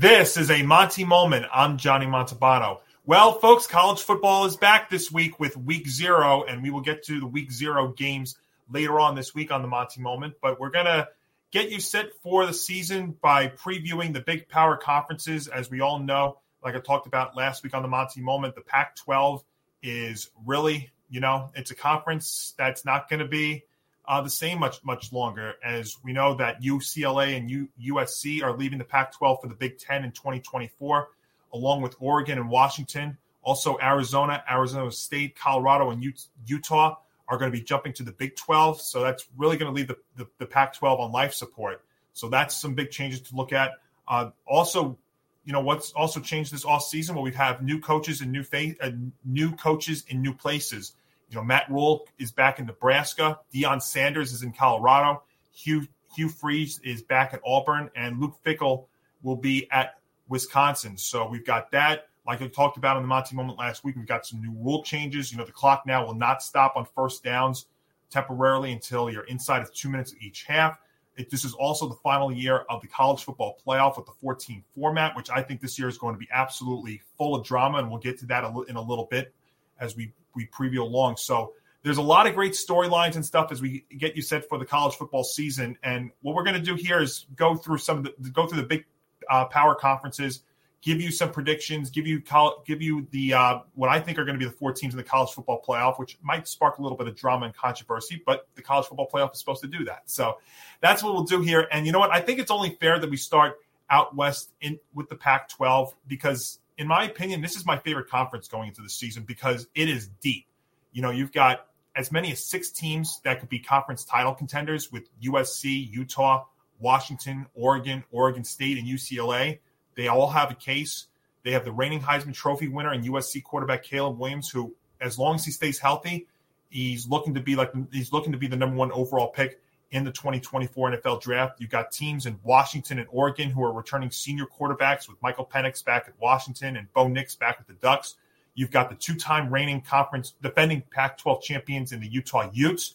This is a Montie moment. I'm Johnny Montalbano. Well, folks, college football is back this week with week zero, and we will get to the week zero games later on this week on the Montie moment. But we're going to get you set for the season by previewing the big power conferences. As we all know, like I talked about last week on the Montie moment, the Pac 12 is really, you know, it's a conference that's not going to be uh, the same much much longer. As we know that UCLA and U- USC are leaving the Pac-12 for the Big Ten in 2024, along with Oregon and Washington. Also, Arizona, Arizona State, Colorado, and U- Utah are going to be jumping to the Big 12. So that's really going to leave the, the, the Pac 12 on life support. So that's some big changes to look at. Uh, also, you know what's also changed this off season? Well, we have new coaches and new fa- uh, new coaches in new places. You know, Matt Rhule is back in Nebraska. Deion Sanders is in Colorado. Hugh Hugh Freeze is back at Auburn, and Luke Fickell will be at Wisconsin. So we've got that. Like I talked about in the Montie moment last week, we've got some new rule changes. You know, the clock now will not stop on first downs temporarily until you're inside of two minutes of each half. It, this is also the final year of the college football playoff with the 14 format, which I think this year is going to be absolutely full of drama, and we'll get to that in a little bit as we we preview along. So there's a lot of great storylines and stuff as we get you set for the college football season. And what we're going to do here is go through some of the go through the big uh, power conferences, give you some predictions, give you col- give you the uh, what I think are going to be the four teams in the college football playoff, which might spark a little bit of drama and controversy. But the college football playoff is supposed to do that, so that's what we'll do here. And you know what? I think it's only fair that we start out west in with the Pac-12 because in my opinion, this is my favorite conference going into the season because it is deep. You know, you've got as many as six teams that could be conference title contenders with USC, Utah, Washington, Oregon, Oregon State, and UCLA. They all have a case. They have the reigning Heisman Trophy winner and USC quarterback Caleb Williams, who, as long as he stays healthy, he's looking to be like he's looking to be the number one overall pick in the 2024 NFL draft. You've got teams in Washington and Oregon who are returning senior quarterbacks with Michael Penix back at Washington and Bo Nix back at the Ducks. You've got the two time reigning conference defending Pac 12 champions in the Utah Utes.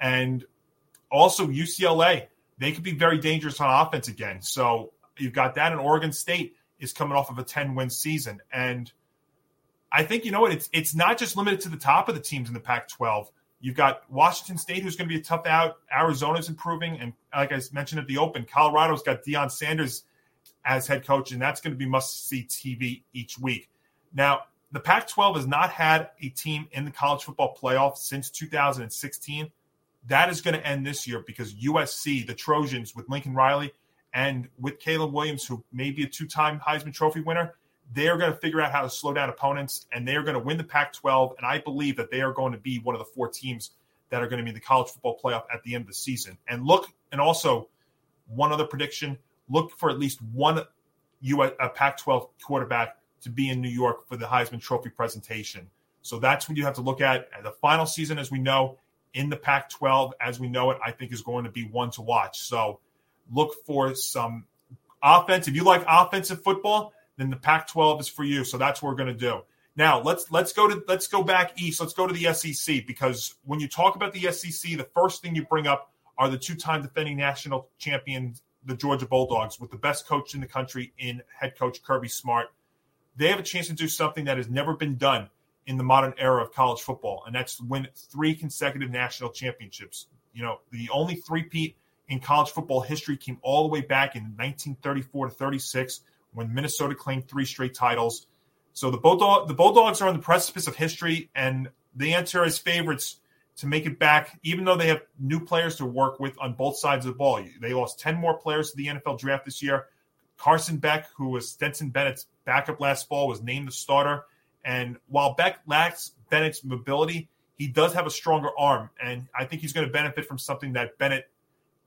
And also UCLA. They could be very dangerous on offense again. So you've got that, and Oregon State is coming off of a 10 win season. And I think, you know what, it's, it's not just limited to the top of the teams in the Pac 12 You've got Washington State, who's going to be a tough out. Arizona's improving, and like I mentioned at the Open, Colorado's got Deion Sanders as head coach, and that's going to be must see TV each week. Now, the Pac 12 has not had a team in the college football playoff since 2016. That is going to end this year because USC, the Trojans with Lincoln Riley and with Caleb Williams, who may be a two time Heisman Trophy winner, they are going to figure out how to slow down opponents and they are going to win the Pac 12. And I believe that they are going to be one of the four teams that are going to be in the college football playoff at the end of the season. And look, and also one other prediction look for at least one US, a uh, Pac 12 quarterback to be in New York for the Heisman Trophy presentation. So that's what you have to look at. And the final season, as we know, in the Pac 12, as we know it, I think is going to be one to watch. So look for some offense. If you like offensive football, then the Pac-12 is for you. So that's what we're going to do. Now let's let's go to let's go back east. Let's go to the SEC because when you talk about the SEC, the first thing you bring up are the two-time defending national champions, the Georgia Bulldogs, with the best coach in the country in head coach Kirby Smart. They have a chance to do something that has never been done in the modern era of college football, and that's win three consecutive national championships. You know, the only three-peat in college football history came all the way back in 1934 to 36 when Minnesota claimed three straight titles. So the Bulldog, the Bulldogs are on the precipice of history, and they enter as favorites to make it back, even though they have new players to work with on both sides of the ball. They lost 10 more players to the NFL draft this year. Carson Beck, who was Stetson Bennett's backup last fall, was named the starter. And while Beck lacks Bennett's mobility, he does have a stronger arm. And I think he's going to benefit from something that Bennett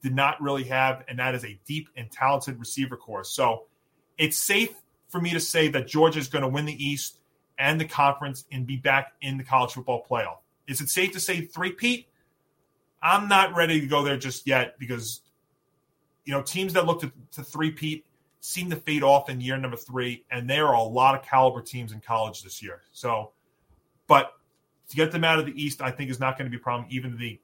did not really have, and that is a deep and talented receiver corps. So it's safe for me to say that Georgia is going to win the East and the conference and be back in the college football playoff. Is it safe to say three-peat? I'm not ready to go there just yet because you know teams that look to, to three-peat seem to fade off in year number three, and there are a lot of caliber teams in college this year. So, but to get them out of the East, I think is not going to be a problem, even if they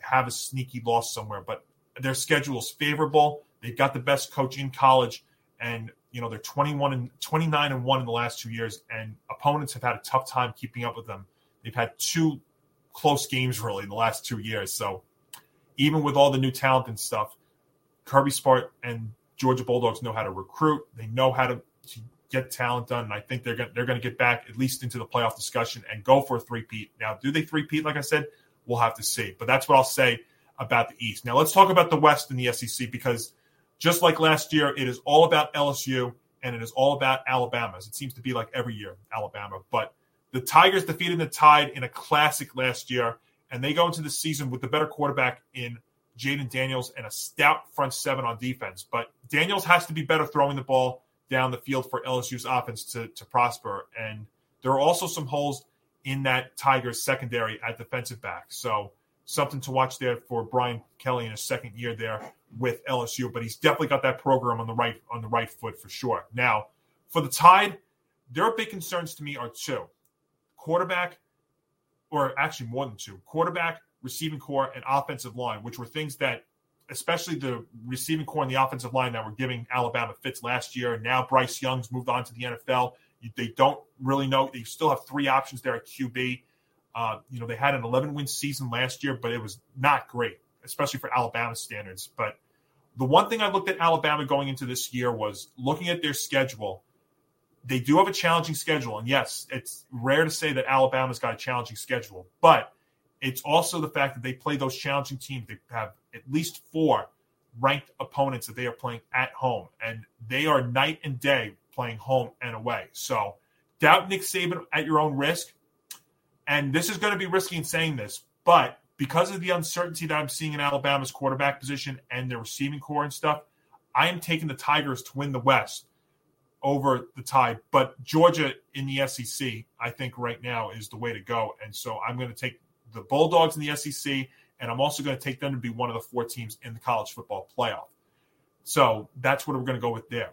have a sneaky loss somewhere. But their schedule is favorable. They've got the best coach in college and you know they're 21 and 29 and one in the last two years, and opponents have had a tough time keeping up with them. They've had two close games really in the last two years. So even with all the new talent and stuff, Kirby Smart and Georgia Bulldogs know how to recruit. They know how to, to get talent done, and I think they're going they're going to get back at least into the playoff discussion and go for a three-peat. Now, do they three-peat? Like I said, we'll have to see. But that's what I'll say about the East. Now, let's talk about the West and the SEC because just like last year, it is all about LSU and it is all about Alabama. As it seems to be like every year, Alabama. But the Tigers defeated the Tide in a classic last year, and they go into the season with the better quarterback in Jayden Daniels and a stout front seven on defense. But Daniels has to be better throwing the ball down the field for LSU's offense to, to prosper. And there are also some holes in that Tigers secondary at defensive back. So something to watch there for Brian Kelly in his second year there with LSU. But he's definitely got that program on the right on the right foot for sure. Now, for the Tide, their big concerns to me are two: quarterback, or actually more than two: quarterback, receiving corps, and offensive line, which were things that, especially the receiving corps and the offensive line, that were giving Alabama fits last year. Now Bryce Young's moved on to the NFL. They don't really know. They still have three options there at QB. Uh, you know, they had an 11 win season last year, but it was not great, especially for Alabama standards. But the one thing I looked at Alabama going into this year was looking at their schedule. They do have a challenging schedule. And yes, it's rare to say that Alabama's got a challenging schedule, but it's also the fact that they play those challenging teams. They have at least four ranked opponents that they are playing at home, and they are night and day playing home and away. So doubt Nick Saban at your own risk. And this is going to be risky in saying this, but because of the uncertainty that I'm seeing in Alabama's quarterback position and their receiving corps and stuff, I am taking the Tigers to win the West over the Tide. But Georgia in the SEC, I think right now is the way to go. And so I'm going to take the Bulldogs in the SEC, and I'm also going to take them to be one of the four teams in the college football playoff. So that's what we're going to go with there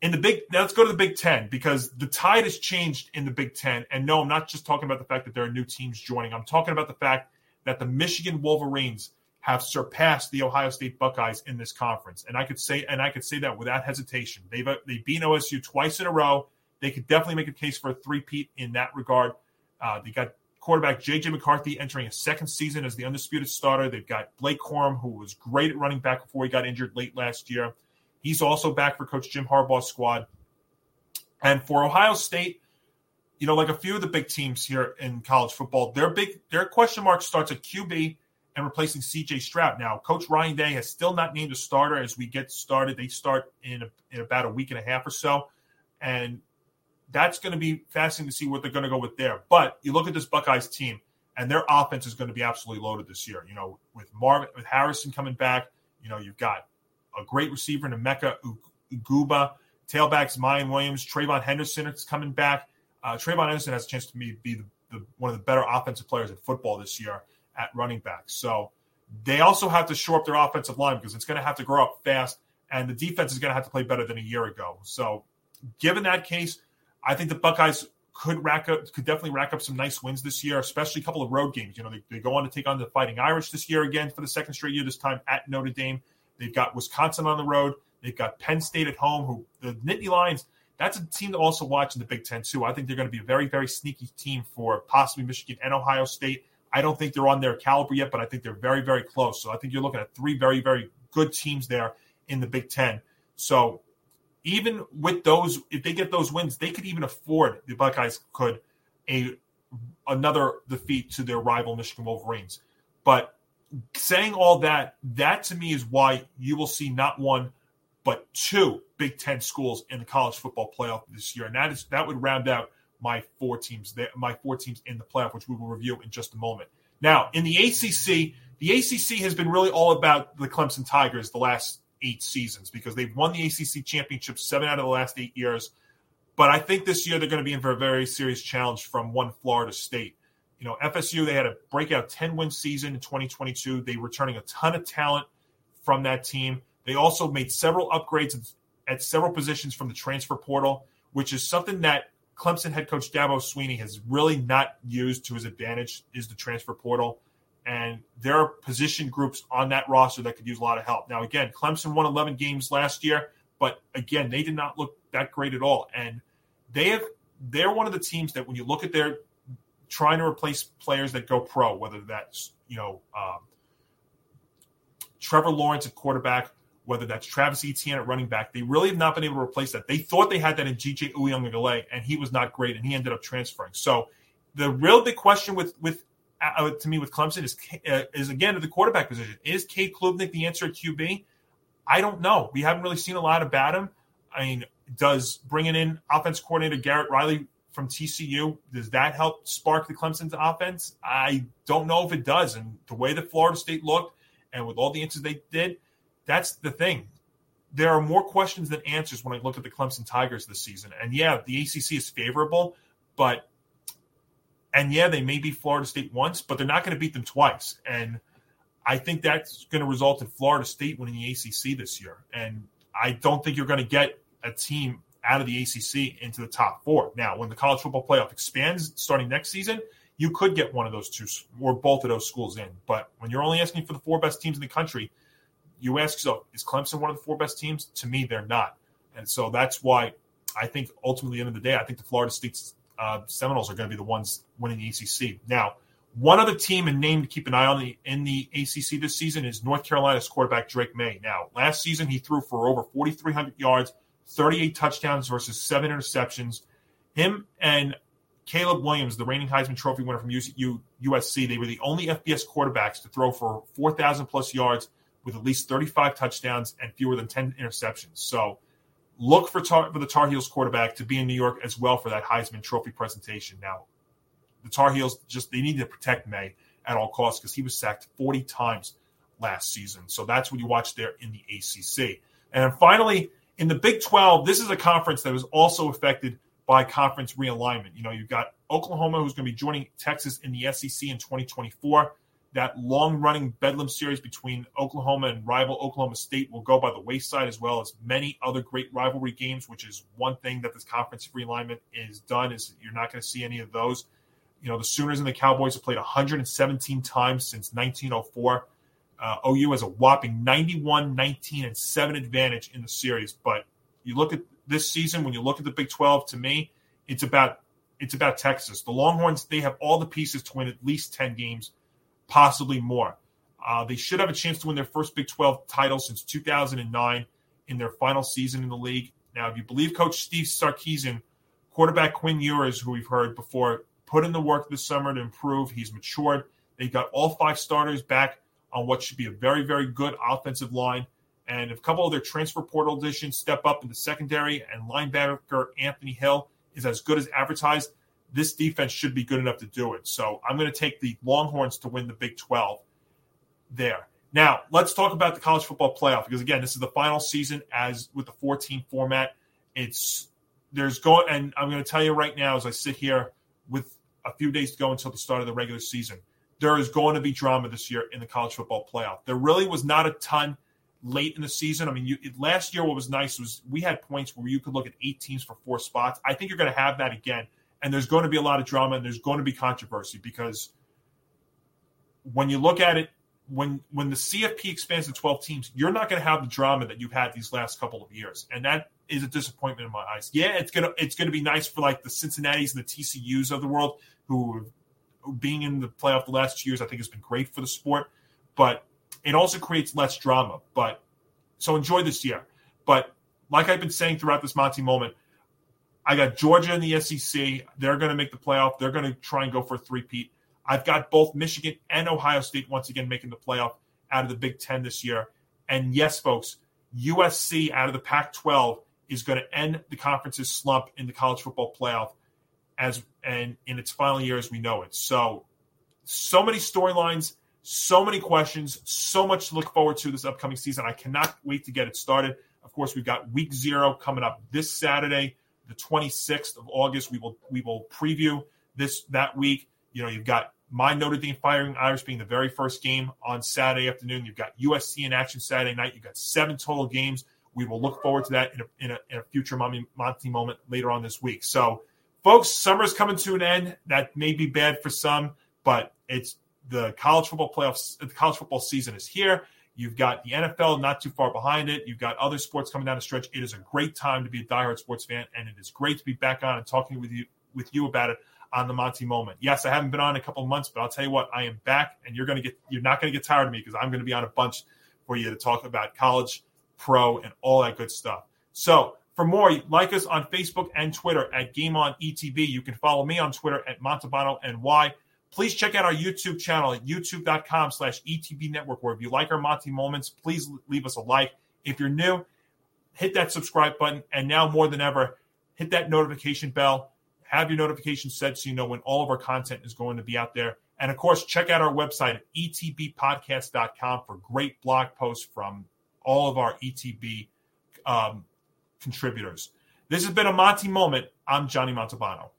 in the big now let's go to the big ten because the tide has changed in the big ten and no i'm not just talking about the fact that there are new teams joining i'm talking about the fact that the michigan wolverines have surpassed the ohio state buckeyes in this conference. And i could say and i could say that without hesitation. They've they beat osu twice in a row. They could definitely make a case for a three-peat in that regard. Uh, they got quarterback jj mccarthy entering a second season as the undisputed starter. They've got blake corum who was great at running back before he got injured late last year. He's also back for Coach Jim Harbaugh's squad. And for Ohio State, you know, like a few of the big teams here in college football, their big their question mark starts at QB and replacing CJ Stroud. Now, Coach Ryan Day has still not named a starter as we get started. They start in, a, in about a week and a half or so. And that's going to be fascinating to see what they're going to go with there. But you look at this Buckeyes team, and their offense is going to be absolutely loaded this year. You know, with Marvin, with Harrison coming back, you know, you've got a great receiver in Emeka Egbuka, tailbacks Miyan Williams, TreVeyon Henderson is coming back. Uh, TreVeyon Henderson has a chance to be, be the, the, one of the better offensive players in football this year at running back. So they also have to shore up their offensive line because it's going to have to grow up fast, and the defense is going to have to play better than a year ago. So, given that case, I think the Buckeyes could rack up, could definitely rack up some nice wins this year, especially a couple of road games. You know, they, they go on to take on the Fighting Irish this year again for the second straight year. This time at Notre Dame. They've got Wisconsin on the road. They've got Penn State at home. Who the Nittany Lions? That's a team to also watch in the Big Ten too. I think they're going to be a very, very sneaky team for possibly Michigan and Ohio State. I don't think they're on their caliber yet, but I think they're very, very close. So I think you're looking at three very, very good teams there in the Big Ten. So even with those, if they get those wins, they could even afford the Buckeyes could a another defeat to their rival Michigan Wolverines. But saying all that, that to me is why you will see not one but two Big Ten schools in the college football playoff this year, and that is that would round out my four teams my four teams in the playoff, which we will review in just a moment. Now, in the ACC, the ACC has been really all about the Clemson Tigers the last eight seasons because they've won the ACC championship seven out of the last eight years. But I think this year they're going to be in for a very serious challenge from one Florida State you know, FSU, they had a breakout 10 win season in 2022. They were returning a ton of talent from that team. They also made several upgrades at several positions from the transfer portal, which is something that Clemson head coach Dabo Swinney has really not used to his advantage is the transfer portal. And there are position groups on that roster that could use a lot of help. Now, again, Clemson won 11 games last year, but again, they did not look that great at all. And they have they're one of the teams that when you look at their trying to replace players that go pro, whether that's you know um, Trevor Lawrence at quarterback, whether that's Travis Etienne at running back, they really have not been able to replace that. They thought they had that in DJ Uiagalelei, and he was not great, and he ended up transferring. So the real big question with with uh, to me with Clemson is uh, is again at the quarterback position. Is Cade Klubnik the answer at QB? I don't know. We haven't really seen a lot about him. I mean, does bringing in offense coordinator Garrett Riley from TCU does that help spark the Clemson's offense? I don't know if it does. And the way that Florida State looked, and with all the answers they did, that's the thing. There are more questions than answers when I look at the Clemson Tigers this season. And yeah, the ACC is favorable, but and yeah, they may beat Florida State once, but they're not going to beat them twice. And I think that's going to result in Florida State winning the ACC this year. And I don't think you're going to get a team out of the ACC into the top four. Now, when the college football playoff expands starting next season, you could get one of those two or both of those schools in. But when you're only asking for the four best teams in the country, you ask yourself, is Clemson one of the four best teams? To me, they're not. And so that's why I think ultimately, at the end of the day, I think the Florida State uh, Seminoles are going to be the ones winning the ACC. Now, one other team and name to keep an eye on the, in the ACC this season is North Carolina's quarterback Drake Maye. Now, last season he threw for over 4,300 yards, 38 touchdowns versus seven interceptions. Him and Caleb Williams, the reigning Heisman Trophy winner from USC, they were the only FBS quarterbacks to throw for 4,000 plus yards with at least 35 touchdowns and fewer than 10 interceptions. So look for, tar- for the Tar Heels quarterback to be in New York as well for that Heisman Trophy presentation. Now, the Tar Heels just they need to protect Maye at all costs because he was sacked 40 times last season. So that's what you watch there in the ACC. And finally, in the Big 12, this is a conference that was also affected by conference realignment. You know, you've got Oklahoma, who's going to be joining Texas in the SEC in 2024. That long running Bedlam series between Oklahoma and rival Oklahoma State will go by the wayside, as well as many other great rivalry games, which is one thing that this conference realignment is done, is you're not going to see any of those. You know, the Sooners and the Cowboys have played 117 times since 1904. Uh, OU has a whopping 91, 19, and 7 advantage in the series. But you look at this season, when you look at the Big 12, to me, it's about it's about Texas. The Longhorns, they have all the pieces to win at least 10 games, possibly more. Uh, they should have a chance to win their first Big 12 title since 2009 in their final season in the league. Now, if you believe Coach Steve Sarkisian, quarterback Quinn Ewers, who we've heard before, put in the work this summer to improve. He's matured. They got all five starters back on what should be a very, very good offensive line. And if a couple of their transfer portal additions step up in the secondary and linebacker Anthony Hill is as good as advertised, this defense should be good enough to do it. So I'm going to take the Longhorns to win the Big 12 there. Now, let's talk about the college football playoff because again, this is the final season as with the 14 format. It's there's going and I'm going to tell you right now as I sit here with a few days to go until the start of the regular season. There is going to be drama this year in the college football playoff. There really was not a ton late in the season. I mean, you, last year what was nice was we had points where you could look at eight teams for four spots. I think you're going to have that again, and there's going to be a lot of drama and there's going to be controversy because when you look at it, when when the CFP expands to 12 teams, you're not going to have the drama that you've had these last couple of years, and that is a disappointment in my eyes. Yeah, it's gonna it's gonna be nice for like the Cincinnati's and the TCU's of the world who being in the playoff the last two years, I think has been great for the sport. But it also creates less drama. But so enjoy this year. But like I've been saying throughout this Montie moment, I got Georgia in the SEC. They're going to make the playoff. They're going to try and go for a three-peat. I've got both Michigan and Ohio State once again making the playoff out of the Big Ten this year. And yes, folks, USC out of the Pac 12 is going to end the conference's slump in the college football playoff as and in its final year as we know it. So, so many storylines, so many questions, so much to look forward to this upcoming season. I cannot wait to get it started. Of course, we've got week zero coming up this Saturday, the 26th of August. We will we will preview this that week. You know, you've got my Notre Dame Fighting Irish being the very first game on Saturday afternoon. You've got USC in action Saturday night. You've got seven total games. We will look forward to that in a, in a, in a future Montie moment later on this week. So, folks, summer's coming to an end. That may be bad for some, but it's the college football playoffs. The college football season is here. You've got the NFL not too far behind it. You've got other sports coming down the stretch. It is a great time to be a diehard sports fan, and it is great to be back on and talking with you with you about it on the Montie Moment. Yes, I haven't been on in a couple months, but I'll tell you what, I am back, and you're to get you're not going to get tired of me because I'm going to be on a bunch for you to talk about college, pro, and all that good stuff. So for more, like us on Facebook and Twitter at Game On ETB. You can follow me on Twitter at Montalbano NY. Please check out our YouTube channel at youtube.com slash ETB Network, where if you like our Montie moments, please leave us a like. If you're new, hit that subscribe button. And now more than ever, hit that notification bell have your notifications set so you know when all of our content is going to be out there. And of course, check out our website at etbpodcast.com for great blog posts from all of our ETB um, contributors. This has been a Montie moment. I'm Johnny Montalbano.